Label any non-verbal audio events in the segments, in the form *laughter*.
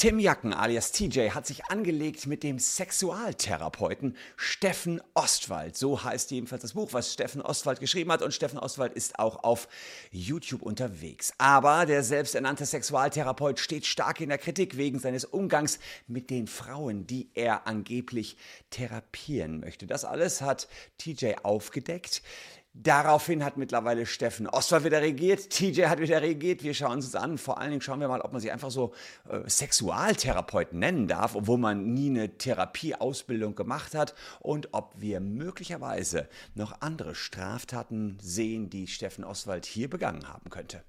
Tim Jacken alias TJ hat sich angelegt mit dem Sexualtherapeuten Steffen Ostwald. So heißt jedenfalls das Buch, was Steffen Ostwald geschrieben hat. Und Steffen Ostwald ist auch auf YouTube unterwegs. Aber der selbsternannte Sexualtherapeut steht stark in der Kritik wegen seines Umgangs mit den Frauen, die er angeblich therapieren möchte. Das alles hat TJ aufgedeckt. Daraufhin hat mittlerweile Steffen Ostwald wieder regiert, TJ hat wieder regiert. Wir schauen uns an. Vor allen Dingen schauen wir mal, ob man sich einfach so äh, Sexualtherapeut nennen darf, obwohl man nie eine Therapieausbildung gemacht hat. Und ob wir möglicherweise noch andere Straftaten sehen, die Steffen Ostwald hier begangen haben könnte.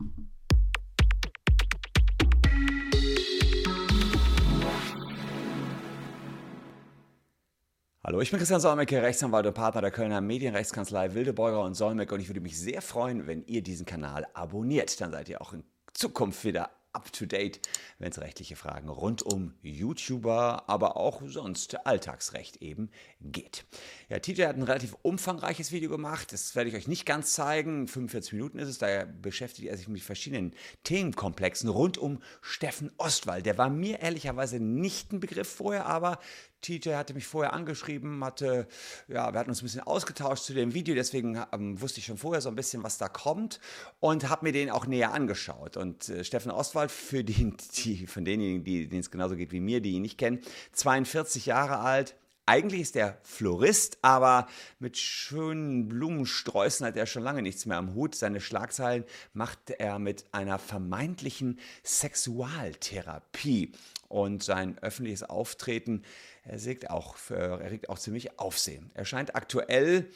Hallo, ich bin Christian Solmecke, Rechtsanwalt und Partner der Kölner Medienrechtskanzlei Wildebeuger und Solmecke und ich würde mich sehr freuen, wenn ihr diesen Kanal abonniert. Dann seid ihr auch in Zukunft wieder up to date, wenn es rechtliche Fragen rund um YouTuber, aber auch sonst Alltagsrecht eben geht. Ja, TJ hat ein relativ umfangreiches Video gemacht. Das werde ich euch nicht ganz zeigen. 45 Minuten ist es. Daher beschäftigt er sich mit verschiedenen Themenkomplexen rund um Steffen Ostwald. Der war mir ehrlicherweise nicht ein Begriff vorher, aber TJ hatte mich vorher angeschrieben, hatte, ja, wir hatten uns ein bisschen ausgetauscht zu dem Video, deswegen ähm, wusste ich schon vorher so ein bisschen, was da kommt und habe mir den auch näher angeschaut. Und äh, Steffen Ostwald, für den, die, von denjenigen, denen es genauso geht wie mir, die ihn nicht kennen, 42 Jahre alt, eigentlich ist er Florist, aber mit schönen Blumensträußen hat er schon lange nichts mehr am Hut. Seine Schlagzeilen macht er mit einer vermeintlichen Sexualtherapie. Und sein öffentliches Auftreten erregt auch, erregt auch ziemlich Aufsehen. Er scheint aktuell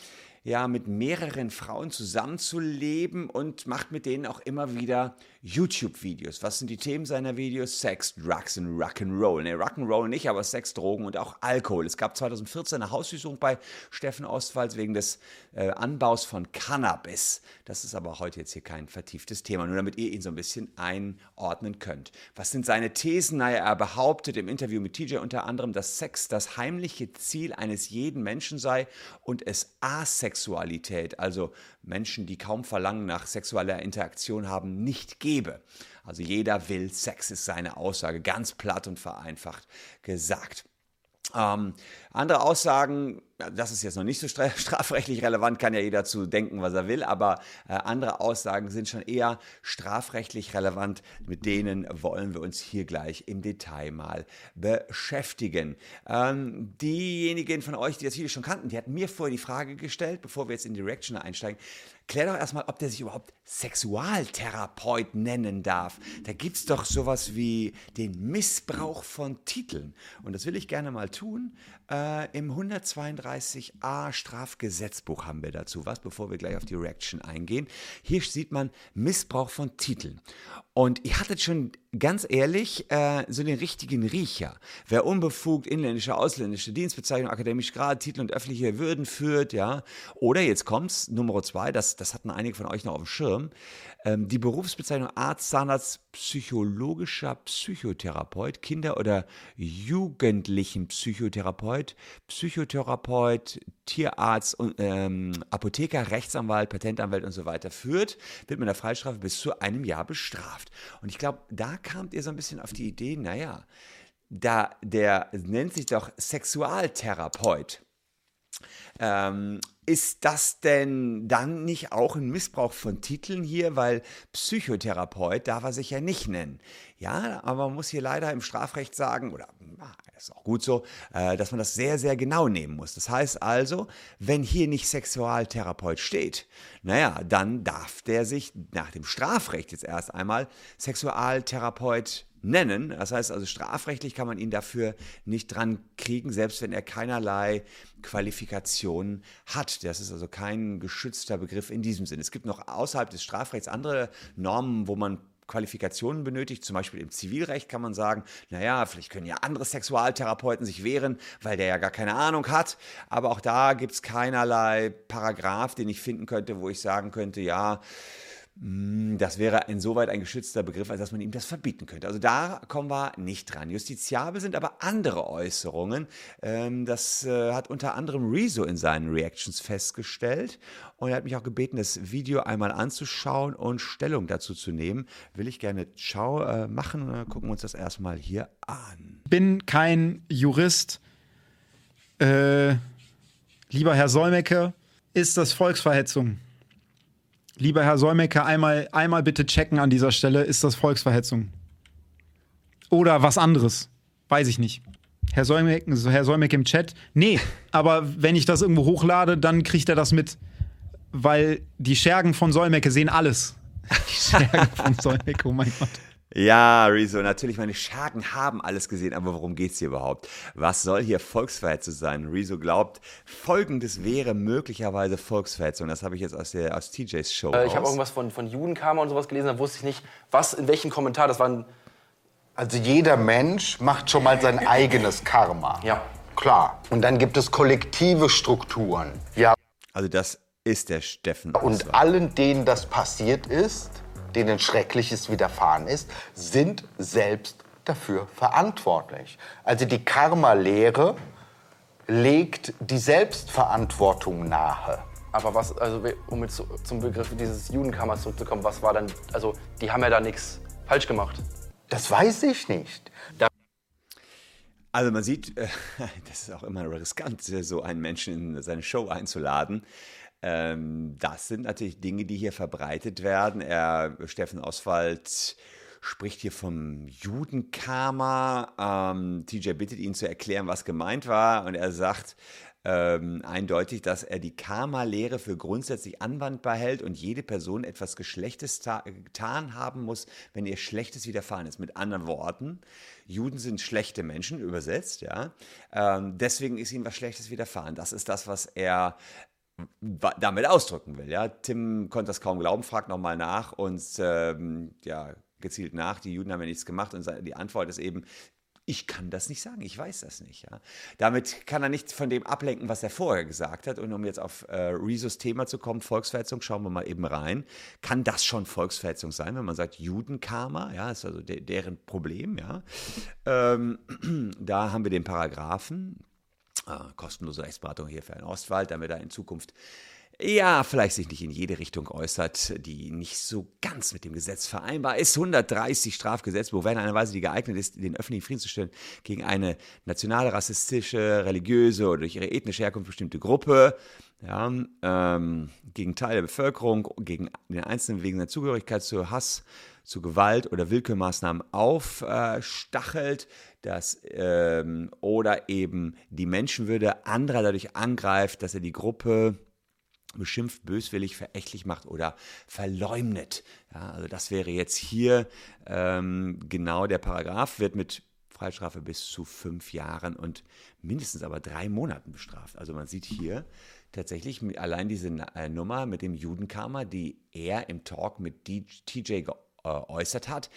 ja mit mehreren Frauen zusammenzuleben und macht mit denen auch immer wieder YouTube-Videos. Was sind die Themen seiner Videos? Sex, Drugs und Rock'n'Roll. Ne, Rock'n'Roll nicht, aber Sex, Drogen und auch Alkohol. Es gab 2014 eine Hausdurchsuchung bei Steffen Ostwald wegen des äh, Anbaus von Cannabis. Das ist aber heute jetzt hier kein vertieftes Thema, nur damit ihr ihn so ein bisschen einordnen könnt. Was sind seine Thesen? Naja, er behauptet im Interview mit TJ unter anderem, dass Sex das heimliche Ziel eines jeden Menschen sei und es Asexualität, also Menschen, die kaum Verlangen nach sexueller Interaktion haben, nicht gebe. Also jeder will Sex, ist seine Aussage, ganz platt und vereinfacht gesagt. Ähm, andere Aussagen, das ist jetzt noch nicht so *laughs* strafrechtlich relevant, kann ja jeder zu denken, was er will, aber äh, andere Aussagen sind schon eher strafrechtlich relevant. Mit denen wollen wir uns hier gleich im Detail mal beschäftigen. Ähm, diejenigen von euch, die das Video schon kannten, die hatten mir vorher die Frage gestellt, bevor wir jetzt in die Reaction einsteigen, klär doch erstmal, ob der sich überhaupt Sexualtherapeut nennen darf. Da gibt es doch sowas wie den Missbrauch von Titeln. Und das will ich gerne mal tun. Äh, Im 132a Strafgesetzbuch haben wir dazu was, bevor wir gleich auf die Reaction eingehen. Hier sieht man Missbrauch von Titeln. Und ihr hattet schon ganz ehrlich äh, so den richtigen Riecher. Wer unbefugt inländische, ausländische Dienstbezeichnung, akademische Grad, Titel und öffentliche Würden führt, ja. Oder jetzt kommt's, Nummer zwei, das, das hatten einige von euch noch auf dem Schirm. Ähm, die Berufsbezeichnung Arzt, Zahnarzt, psychologischer Psychotherapeut, Kinder- oder Jugendlichenpsychotherapeut, Psychotherapeut, Tierarzt, ähm, Apotheker, Rechtsanwalt, Patentanwalt und so weiter führt, wird mit einer Freistrafe bis zu einem Jahr bestraft. Und ich glaube, da kamt ihr so ein bisschen auf die Idee, naja, da der nennt sich doch Sexualtherapeut. Ähm, ist das denn dann nicht auch ein Missbrauch von Titeln hier, weil Psychotherapeut darf er sich ja nicht nennen? Ja, aber man muss hier leider im Strafrecht sagen, oder ist auch gut so, äh, dass man das sehr, sehr genau nehmen muss. Das heißt also, wenn hier nicht Sexualtherapeut steht, naja, dann darf der sich nach dem Strafrecht jetzt erst einmal Sexualtherapeut nennen. Das heißt also, strafrechtlich kann man ihn dafür nicht dran kriegen, selbst wenn er keinerlei Qualifikationen hat. Das ist also kein geschützter Begriff in diesem Sinne. Es gibt noch außerhalb des Strafrechts andere Normen, wo man Qualifikationen benötigt. Zum Beispiel im Zivilrecht kann man sagen, naja, vielleicht können ja andere Sexualtherapeuten sich wehren, weil der ja gar keine Ahnung hat. Aber auch da gibt es keinerlei Paragraph, den ich finden könnte, wo ich sagen könnte, ja, das wäre insoweit ein geschützter Begriff, als dass man ihm das verbieten könnte. Also da kommen wir nicht dran. Justiziabel sind aber andere Äußerungen. Ähm, das äh, hat unter anderem Rezo in seinen Reactions festgestellt. Und er hat mich auch gebeten, das Video einmal anzuschauen und Stellung dazu zu nehmen. Will ich gerne schau äh, machen. Dann gucken wir uns das erstmal hier an. Bin kein Jurist. Äh, lieber Herr Solmecke, ist das Volksverhetzung? Lieber Herr Solmecke, einmal, einmal bitte checken an dieser Stelle, ist das Volksverhetzung? Oder was anderes? Weiß ich nicht. Herr Solmecke, Herr Solmecke im Chat? Nee, aber wenn ich das irgendwo hochlade, dann kriegt er das mit. Weil die Schergen von Solmecke sehen alles. *laughs* Die Schergen von Solmecke, oh mein Gott. Ja, Rezo, natürlich, meine Schergen haben alles gesehen, aber worum geht es hier überhaupt? Was soll hier Volksverhetzung sein? Rezo glaubt, folgendes wäre möglicherweise Volksverhetzung. Das habe ich jetzt aus, der, aus TJs Show. Äh, ich habe irgendwas von, von Judenkarma und sowas gelesen, da wusste ich nicht, was, in welchem Kommentar, das waren. Also jeder Mensch macht schon mal sein eigenes Karma. Ja. Klar. Und dann gibt es kollektive Strukturen. Ja. Also das ist der Steffen. Und allen, denen das passiert ist, denen Schreckliches widerfahren ist, sind selbst dafür verantwortlich. Also die Karma-Lehre legt die Selbstverantwortung nahe. Aber was, also um jetzt zum Begriff dieses Judenkarma zurückzukommen, was war dann, also die haben ja da nichts falsch gemacht. Das weiß ich nicht. Da also man sieht, *laughs* das ist auch immer riskant, so einen Menschen in seine Show einzuladen. Ähm, das sind natürlich Dinge, die hier verbreitet werden. Er, Steffen Oswald spricht hier vom Judenkarma. Ähm, TJ bittet ihn zu erklären, was gemeint war. Und er sagt, ähm, eindeutig, dass er die Karma-Lehre für grundsätzlich anwandbar hält und jede Person etwas Geschlechtes getan haben muss, wenn ihr Schlechtes widerfahren ist. Mit anderen Worten, Juden sind schlechte Menschen, übersetzt, ja. Ähm, deswegen ist ihnen was Schlechtes widerfahren. Das ist das, was er damit ausdrücken will. Ja? Tim konnte das kaum glauben, fragt nochmal nach und ähm, ja, gezielt nach. Die Juden haben ja nichts gemacht und die Antwort ist eben, ich kann das nicht sagen, ich weiß das nicht. Ja. Damit kann er nicht von dem ablenken, was er vorher gesagt hat. Und um jetzt auf äh, Rezos Thema zu kommen, Volksverhetzung, schauen wir mal eben rein. Kann das schon Volksverhetzung sein, wenn man sagt Judenkarma? Ja, ist also de deren Problem. Ja. Ähm, *clears throat* da haben wir den Paragraphen, kostenlose Rechtsberatung hier für einen Ostwald, damit er in Zukunft ja, vielleicht sich nicht in jede Richtung äußert, die nicht so ganz mit dem Gesetz vereinbar ist. 130 Strafgesetzbuch wären eine Weise, die geeignet ist, den öffentlichen Frieden zu stellen gegen eine nationale, rassistische, religiöse oder durch ihre ethnische Herkunft bestimmte Gruppe, ja, ähm, gegen Teil der Bevölkerung, gegen den Einzelnen wegen der Zugehörigkeit zu Hass, zu Gewalt oder Willkürmaßnahmen aufstachelt, dass, ähm, oder eben die Menschenwürde anderer dadurch angreift, dass er die Gruppe beschimpft, böswillig, verächtlich macht oder verleumdet. Ja, also das wäre jetzt hier ähm, genau der Paragraph, wird mit Freistrafe bis zu fünf Jahren und mindestens aber drei Monaten bestraft. Also man sieht hier tatsächlich allein diese äh, Nummer mit dem Judenkarma, die er im Talk mit TJ geäußert hat,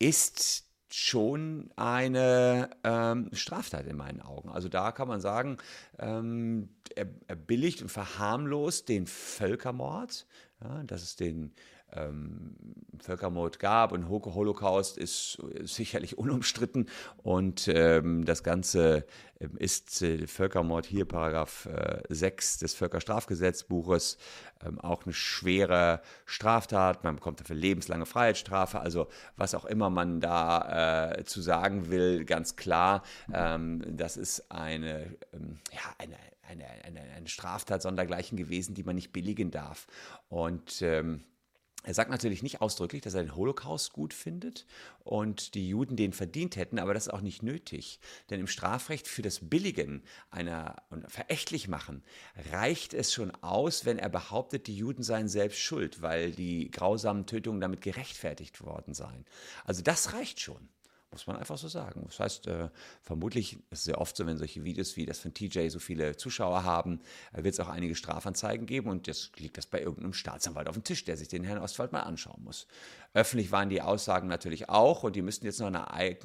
ist schon eine ähm, Straftat in meinen Augen. Also da kann man sagen, ähm, er, er, billigt und verharmlost den Völkermord, ja, dass es den ähm, Völkermord gab und Holocaust ist, sicherlich unumstritten. Und ähm, das Ganze ähm, ist äh, Völkermord hier Paragraph äh, 6 des Völkerstrafgesetzbuches ähm, auch eine schwere Straftat, man bekommt dafür lebenslange Freiheitsstrafe, also was auch immer man da äh, zu sagen will, ganz klar, ähm, das ist eine, ähm, ja, eine eine, eine, eine Straftat sondergleichen gewesen, die man nicht billigen darf. Und er sagt natürlich nicht ausdrücklich, dass er den Holocaust gut findet und die Juden den verdient hätten, aber das ist auch nicht nötig. Denn im Strafrecht für das Billigen einer und verächtlich machen reicht es schon aus, wenn er behauptet, die Juden seien selbst schuld, weil die grausamen Tötungen damit gerechtfertigt worden seien. Also das reicht schon. Muss man einfach so sagen. Das heißt, äh, vermutlich ist es sehr oft so, wenn solche Videos wie das von TJ so viele Zuschauer haben, äh, wird es auch einige Strafanzeigen geben und jetzt liegt das bei irgendeinem Staatsanwalt auf dem Tisch, der sich den Herrn Ostwald mal anschauen muss. Öffentlich waren die Aussagen natürlich auch und die müssten jetzt noch in einer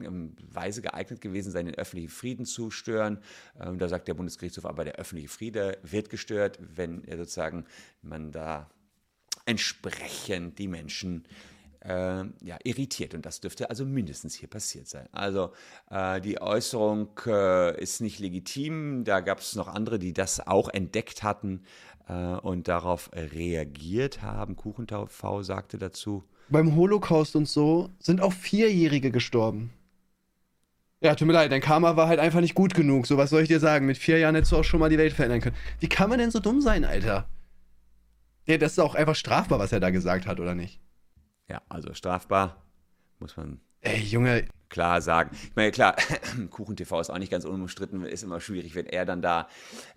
Weise geeignet gewesen sein, den öffentlichen Frieden zu stören. Ähm, da sagt der Bundesgerichtshof aber, der öffentliche Friede wird gestört, wenn sozusagen man da entsprechend die Menschen äh, ja, irritiert. Und das dürfte also mindestens hier passiert sein. Also äh, die Äußerung äh, ist nicht legitim. Da gab es noch andere, die das auch entdeckt hatten äh, und darauf reagiert haben. Kuchentau sagte dazu. Beim Holocaust und so sind auch Vierjährige gestorben. Ja, tut mir leid, dein Karma war halt einfach nicht gut genug. So, was soll ich dir sagen? Mit vier Jahren hättest du auch schon mal die Welt verändern können. Wie kann man denn so dumm sein, Alter? Ja, das ist auch einfach strafbar, was er da gesagt hat, oder nicht? Ja, also strafbar, muss man Ey, Junge. klar sagen. Ich meine, klar, *clears throat* KuchenTV ist auch nicht ganz unumstritten, ist immer schwierig, wenn er dann da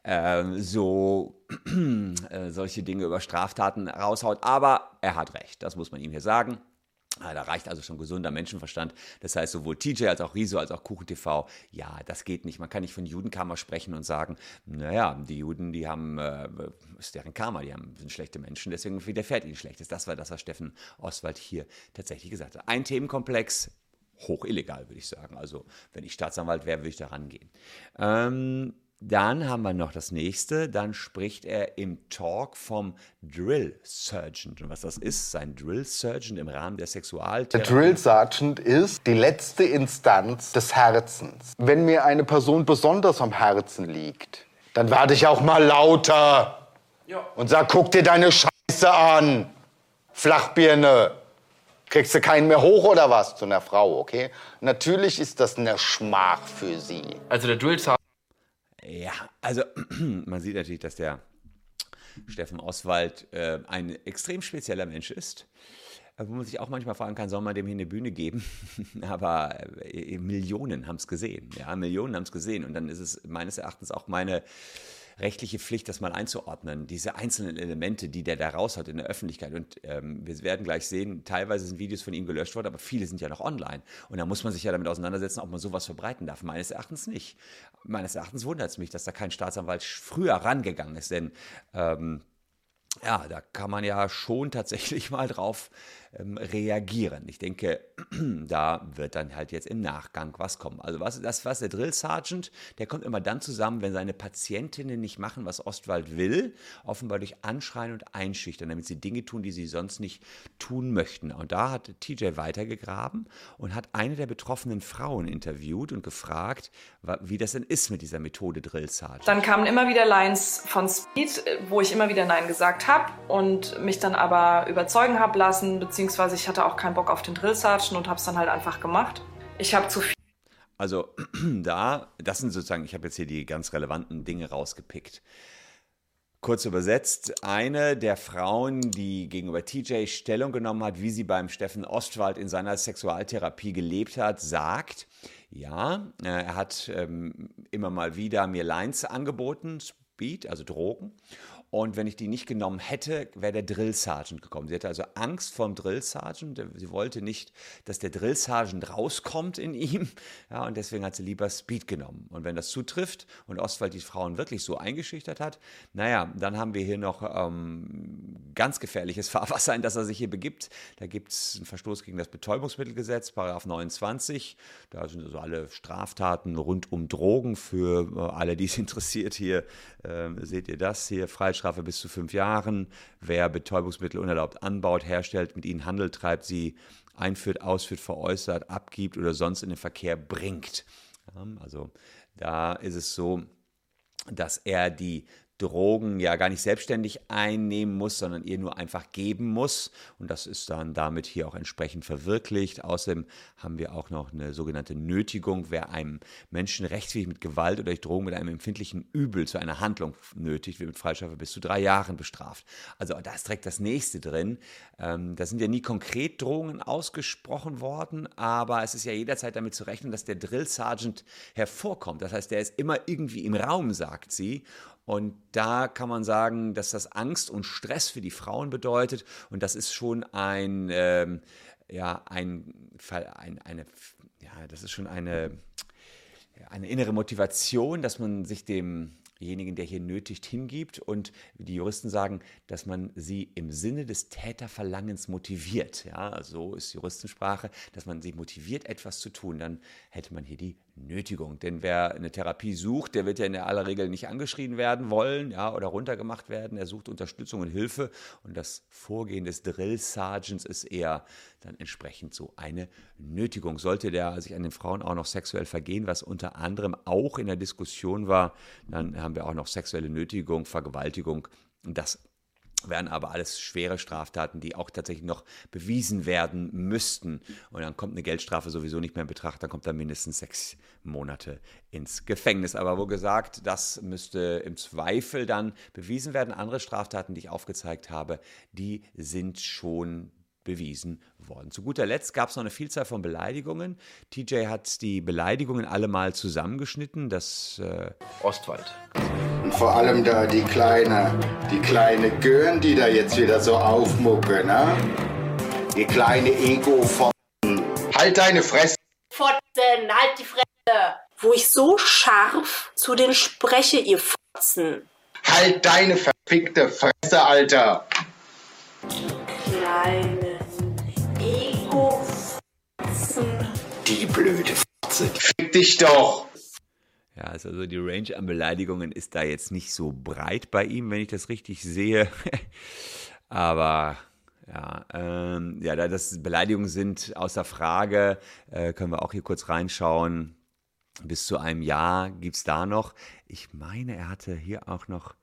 ähm, so *clears throat* äh, solche Dinge über Straftaten raushaut. Aber er hat recht, das muss man ihm hier sagen. Da reicht also schon gesunder Menschenverstand. Das heißt, sowohl TJ als auch Riso als auch KuchenTV, ja, das geht nicht. Man kann nicht von Judenkarma sprechen und sagen, naja, die Juden, die haben, äh, ist deren Karma, die haben, sind schlechte Menschen, deswegen widerfährt ihnen Schlechtes. Das war das, was Steffen Oswald hier tatsächlich gesagt hat. Ein Themenkomplex, hoch illegal, würde ich sagen. Also, wenn ich Staatsanwalt wäre, würde ich da rangehen. Ähm, dann haben wir noch das nächste. Dann spricht er im Talk vom Drill Sergeant. Und was das ist, sein Drill Sergeant im Rahmen der Der Sexualtherapie. Drill Sergeant ist die letzte Instanz des Herzens. Wenn mir eine Person besonders am Herzen liegt, dann werde ich auch mal lauter und sag, guck dir deine Scheiße an, Flachbirne. Kriegst du keinen mehr hoch oder was zu einer Frau, okay? Natürlich ist das eine Schmach für sie. Also der Drill Sergeant Ja, also *clears throat* man sieht natürlich, dass der Steffen Oswald äh, ein extrem spezieller Mensch ist. äh, Wo man sich auch manchmal fragen kann, soll man dem hier eine Bühne geben? *laughs* Aber äh, Millionen haben es gesehen. Ja, Millionen haben es gesehen. Und dann ist es meines Erachtens auch meine rechtliche Pflicht, das mal einzuordnen. Diese einzelnen Elemente, die der da raus hat in der Öffentlichkeit. Und ähm, wir werden gleich sehen, teilweise sind Videos von ihm gelöscht worden, aber viele sind ja noch online. Und da muss man sich ja damit auseinandersetzen, ob man sowas verbreiten darf. Meines Erachtens nicht. Meines Erachtens wundert es mich, dass da kein Staatsanwalt früher rangegangen ist. Denn ähm, ja, da kann man ja schon tatsächlich *laughs* mal drauf ähm, reagieren. Ich denke, *clears throat* da wird dann halt jetzt im Nachgang was kommen. Also was, das, was der Drill Sergeant, der kommt immer dann zusammen, wenn seine Patientinnen nicht machen, was Ostwald will, offenbar durch Anschreien und Einschüchtern, damit sie Dinge tun, die sie sonst nicht tun möchten. Und da hat TJ weitergegraben und hat eine der betroffenen Frauen interviewt und gefragt, wie das denn ist mit dieser Methode Drill Sergeant. Dann kamen immer wieder Lines von Speed, wo ich immer wieder Nein gesagt habe und mich dann aber überzeugen habe lassen, beziehungsweise ich hatte auch keinen Bock auf den Drill Sergeant und habe es dann halt einfach gemacht. Ich habe zu viel Also *clears throat* da, das sind sozusagen, ich habe jetzt hier die ganz relevanten Dinge rausgepickt. Kurz übersetzt, eine der Frauen, die gegenüber TJ Stellung genommen hat, wie sie beim Steffen Ostwald in seiner Sexualtherapie gelebt hat, sagt, ja, äh, er hat ähm, immer mal wieder mir Lines angeboten, Speed, also Drogen. Und wenn ich die nicht genommen hätte, wäre der Drill Sergeant gekommen. Sie hatte also Angst vor dem Drill Sergeant. Sie wollte nicht, dass der Drill Sergeant rauskommt in ihm. *laughs* Ja, und deswegen hat sie lieber Speed genommen. Und wenn das zutrifft und Ostwald die Frauen wirklich so eingeschüchtert hat, naja, dann haben wir hier noch ähm, ganz gefährliches *laughs* Fahrwasser, in das er sich hier begibt. Da gibt es einen Verstoß gegen das Betäubungsmittelgesetz, Paragraph 29. Da sind also alle Straftaten rund um Drogen für äh, alle, die es *laughs* interessiert. Hier ähm, seht ihr das hier, Freiheitsstrafe bis zu fünf Jahren. Wer Betäubungsmittel unerlaubt anbaut, herstellt, mit ihnen Handel treibt, sie einführt, ausführt, veräußert, abgibt oder sonst in den Verkehr bringt. Also da ist es so, dass er die Drogen ja gar nicht selbstständig einnehmen muss, sondern ihr nur einfach geben muss. Und das ist dann damit hier auch entsprechend verwirklicht. Außerdem haben wir auch noch eine sogenannte Nötigung. Wer einem Menschen rechtswidrig mit Gewalt oder durch Drogen mit einem empfindlichen Übel zu einer Handlung nötigt, wird mit Freistrafe bis zu drei Jahren bestraft. Also da ist direkt das nächste drin. Ähm, da sind ja nie konkret Drohungen ausgesprochen worden, aber es ist ja jederzeit damit zu rechnen, dass der Drill Sergeant hervorkommt. Das heißt, der ist immer irgendwie im Raum, sagt sie. Und da kann man sagen, dass das Angst und Stress für die Frauen bedeutet. Und das ist schon ein, ähm, ja, ein, ein, eine, ja, das ist schon eine, eine innere Motivation, dass man sich dem desjenigen, der hier nötigt, hingibt und die Juristen sagen, dass man sie im Sinne des Täterverlangens motiviert. Ja, so ist Juristensprache, dass man sie motiviert, etwas zu tun. Dann hätte man hier die Nötigung. Denn wer eine Therapie sucht, der wird ja in aller Regel nicht angeschrien werden wollen ja, oder runtergemacht werden. Er sucht Unterstützung und Hilfe. Und das Vorgehen des Drill Sergeants ist eher dann entsprechend so eine Nötigung. Sollte der sich an den Frauen auch noch sexuell vergehen, was unter anderem auch in der Diskussion war, dann haben wir auch noch sexuelle Nötigung, Vergewaltigung. Das wären aber alles schwere Straftaten, die auch tatsächlich noch bewiesen werden müssten. Und dann kommt eine Geldstrafe sowieso nicht mehr in Betracht, dann kommt er mindestens sechs Monate ins Gefängnis. Aber wo gesagt, das müsste im Zweifel dann bewiesen werden. Andere Straftaten, die ich aufgezeigt habe, die sind schon bewiesen worden. Zu guter Letzt gab es noch eine Vielzahl von Beleidigungen. TJ hat die Beleidigungen alle mal zusammengeschnitten. Das äh Ostwald. Und vor allem da die kleine, die kleine Gören, die da jetzt wieder so aufmucke, ne? Die kleine ego von Halt deine Fresse! Fotzen, halt die Fresse! Wo ich so scharf zu den spreche, ihr Fotzen. Halt deine verfickte Fresse, Alter! Kleinen Ego-Fotzen. Die blöde Fotze, fick dich doch! Ja, also die Range an Beleidigungen ist da jetzt nicht so breit bei ihm, wenn ich das richtig sehe. *laughs* Aber ja, ähm, ja, da das Beleidigungen sind außer Frage, äh, können wir auch hier kurz reinschauen. Bis zu einem Jahr gibt es da noch. Ich meine, er hatte hier auch noch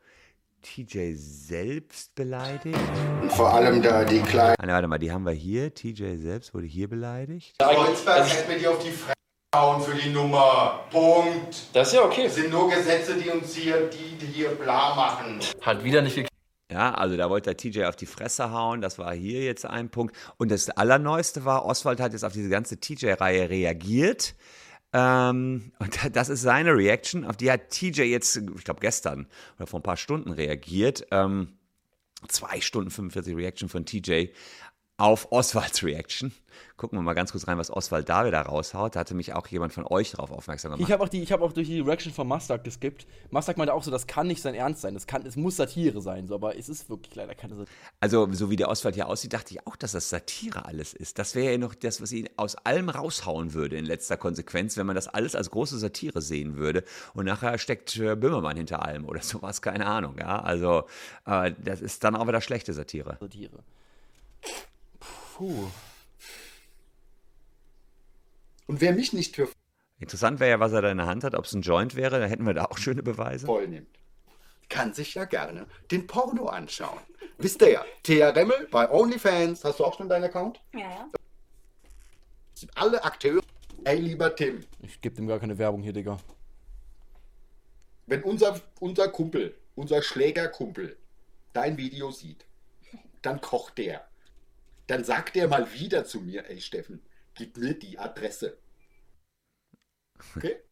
TJ selbst beleidigt. Und vor allem da die kleine. Ah, ne, warte mal, die haben wir hier. TJ selbst wurde hier beleidigt. Kreuzberg hätte mir die auf die Fresse hauen für die Nummer. Punkt. Das ist ja okay. Das sind nur Gesetze, die uns hier, die, die hier bla machen. Hat wieder nicht geklappt. Ja, also da wollte der TJ auf die Fresse hauen. Das war hier jetzt ein Punkt. Und das Allerneueste war, Oswald hat jetzt auf diese ganze TJ-Reihe reagiert. Ähm, und *laughs* das ist seine Reaction. Auf die hat TJ jetzt, ich glaube gestern oder vor ein paar Stunden reagiert. Ähm, zwei Stunden 45 Reaction von TJ auf Oswalds Reaction. Gucken wir mal ganz kurz rein, was Oswald da wieder raushaut. Da hatte mich auch jemand von euch darauf aufmerksam gemacht. Ich habe auch, die- ich hab auch durch die Reaction von Mastak geskippt. Mastak meinte auch so, das kann nicht sein Ernst sein. Das kann, es muss Satire sein, so, aber es ist wirklich leider keine Satire. Also, so wie der Oswald hier aussieht, dachte ich auch, dass das Satire alles ist. Das wäre ja noch das, was ihn aus allem raushauen würde in letzter Konsequenz, wenn man das alles als große Satire sehen würde. Und nachher steckt äh, Böhmermann hinter allem oder *laughs* sowas, keine Ahnung. Ja, also, äh, das ist dann auch wieder schlechte Satire. Satire. Puh. Und wer mich nicht für Interessant wäre ja, was er da in der Hand hat, ob es ein Joint wäre, da hätten wir da auch schöne Beweise. voll nimmt, kann sich ja gerne den Porno anschauen. Wisst ihr ja, Thea Remmel bei OnlyFans, hast du auch schon deinen Account? Ja, ja. Sind alle Akteure. Ey, lieber Tim, Ich gebe dem gar keine Werbung hier, Digga. wenn unser, unser Kumpel, unser Schlägerkumpel, dein Video sieht, dann kocht der. Dann sagt der mal wieder zu mir, ey Steffen, gib mir die Adresse. Okay? *laughs*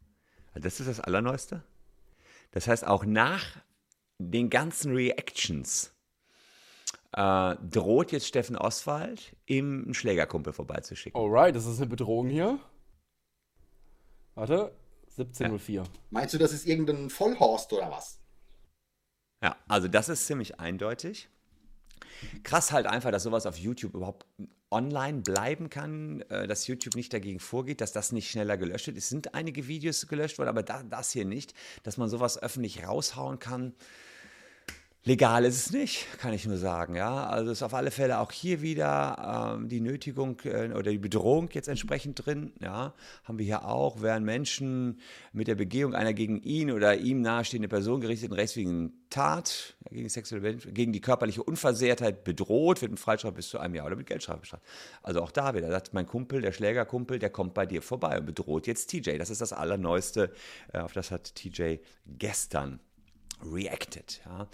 Das ist das Allerneueste. Das heißt, auch nach den ganzen Reactions äh, droht jetzt Steffen Oswald, ihm einen Schlägerkumpel vorbeizuschicken. Alright, das ist eine Bedrohung hier. Warte, 1704. Meinst du, das ist irgendein Vollhorst oder was? Ja, also das ist ziemlich eindeutig. Krass halt einfach, dass sowas auf YouTube überhaupt online bleiben kann, äh, dass YouTube nicht dagegen vorgeht, dass das nicht schneller gelöscht wird. Es sind einige Videos gelöscht worden, aber da, das hier nicht, dass man sowas öffentlich raushauen kann. Legal ist es nicht, kann ich nur sagen. Ja, also ist auf alle Fälle auch hier wieder ähm, die Nötigung äh, oder die Bedrohung jetzt entsprechend drin. Ja, haben wir hier auch, werden Menschen mit der Begehung einer gegen ihn oder ihm nahestehende Person gerichteten rechtswidrigen Tat gegen, die sexuelle, gegen die körperliche Unversehrtheit bedroht, wird mit Freistrafe bis zu einem Jahr oder mit Geldstrafe bestraft. Also auch da wieder, sagt mein Kumpel, der Schlägerkumpel, der kommt bei dir vorbei und bedroht jetzt TJ. Das ist das Allerneueste. Äh, auf das hat TJ gestern reacted. Ja.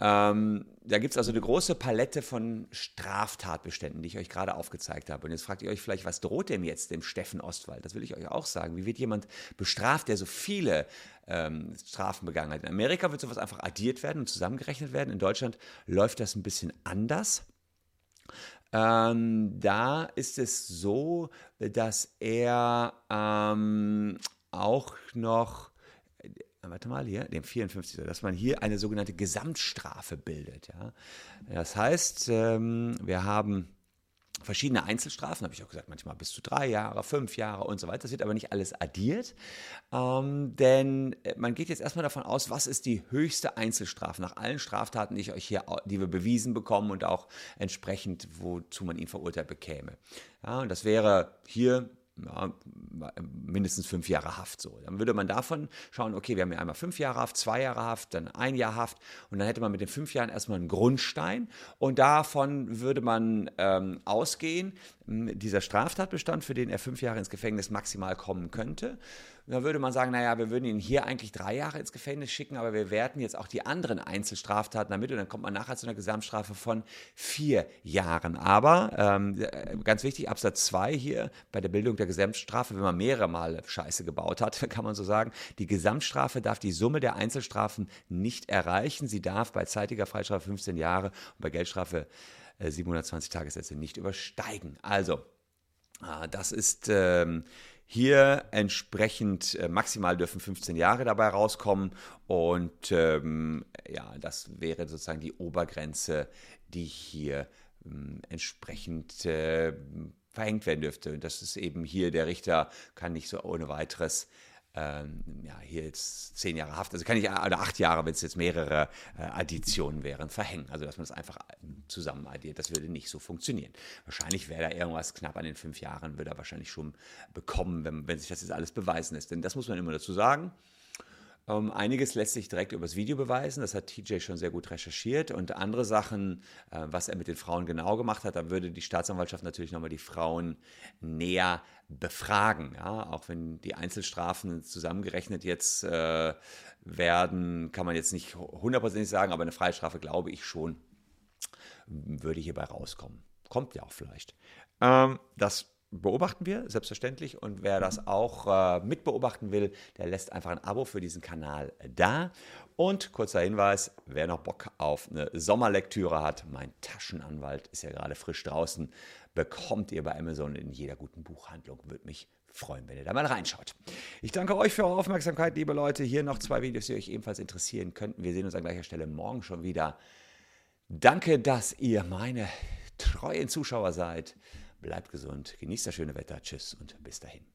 Ähm, da gibt es also eine große Palette von Straftatbeständen, die ich euch gerade aufgezeigt habe. Und jetzt fragt ihr euch vielleicht, was droht dem jetzt, dem Steffen Ostwald? Das will ich euch auch sagen. Wie wird jemand bestraft, der so viele ähm, Strafen begangen hat? In Amerika wird sowas einfach addiert werden und zusammengerechnet werden. In Deutschland läuft das ein bisschen anders. Ähm, da ist es so, dass er ähm, auch noch warte mal hier, dem 54, dass man hier eine sogenannte Gesamtstrafe bildet. Ja. Das heißt, ähm, wir haben verschiedene Einzelstrafen, habe ich auch gesagt, manchmal bis zu drei Jahre, fünf Jahre und so weiter. Das wird aber nicht alles addiert, ähm, denn äh, man geht jetzt erstmal davon aus, was ist die höchste Einzelstrafe nach allen Straftaten, die ich euch hier, die wir bewiesen bekommen und auch entsprechend, wozu man ihn verurteilt bekäme. Ja, und das wäre hier ja, mindestens fünf Jahre Haft. So. Dann würde man davon schauen, okay, wir haben ja einmal fünf Jahre Haft, zwei Jahre Haft, dann ein Jahr Haft und dann hätte man mit den fünf Jahren erstmal einen Grundstein und davon würde man ähm, ausgehen, dieser Straftatbestand, für den er fünf Jahre ins Gefängnis maximal kommen könnte, da würde man sagen, naja, wir würden ihn hier eigentlich drei Jahre ins Gefängnis schicken, aber wir werten jetzt auch die anderen Einzelstraftaten damit und dann kommt man nachher zu einer Gesamtstrafe von vier Jahren. Aber ähm, ganz wichtig, Absatz 2 hier bei der Bildung der Gesamtstrafe, wenn man mehrere Male Scheiße gebaut hat, *laughs* kann man so sagen, die Gesamtstrafe darf die Summe der Einzelstrafen nicht erreichen. Sie darf bei zeitiger Freistrafe 15 Jahre und bei Geldstrafe 720 äh, Tagessätze nicht übersteigen. Also, ah, das ist ähm, hier entsprechend äh, maximal dürfen 15 Jahre dabei rauskommen und ähm, ja, das wäre sozusagen die Obergrenze, die hier ähm, entsprechend äh, verhängt werden dürfte. Und das ist eben hier, der Richter kann nicht so ohne weiteres ähm, ja, hier jetzt zehn Jahre Haft, also kann ich, oder acht Jahre, wenn es jetzt mehrere äh, Additionen wären, verhängen. Also, dass man das einfach ähm, zusammen addiert, das würde nicht so funktionieren. Wahrscheinlich wäre da irgendwas knapp an den fünf Jahren, würde er wahrscheinlich schon bekommen, wenn, wenn sich das jetzt alles beweisen lässt. Denn das muss man immer dazu sagen. Ähm, einiges lässt sich direkt übers Video beweisen, das hat TJ schon sehr gut recherchiert. Und andere Sachen, äh, was er mit den Frauen genau gemacht hat, da würde die Staatsanwaltschaft natürlich nochmal die Frauen näher befragen. Ja? Auch wenn die Einzelstrafen zusammengerechnet jetzt äh, werden, kann man jetzt nicht hundertprozentig sagen, aber eine Freistrafe glaube ich schon, würde hierbei rauskommen. Kommt ja auch vielleicht. Ähm, das beobachten wir, selbstverständlich. Und wer das auch äh, mitbeobachten will, der lässt einfach ein Abo für diesen Kanal da. Und kurzer Hinweis, wer noch Bock auf eine Sommerlektüre hat, mein Taschenanwalt ist ja gerade frisch draußen, bekommt ihr bei Amazon in jeder guten Buchhandlung. Würde mich freuen, wenn ihr da mal reinschaut. Ich danke euch für eure Aufmerksamkeit, liebe Leute. Hier noch zwei Videos, die euch ebenfalls interessieren könnten. Wir sehen uns an gleicher Stelle morgen schon wieder. Danke, dass ihr meine treuen Zuschauer seid. Bleibt gesund, genießt das schöne Wetter. Tschüss und bis dahin.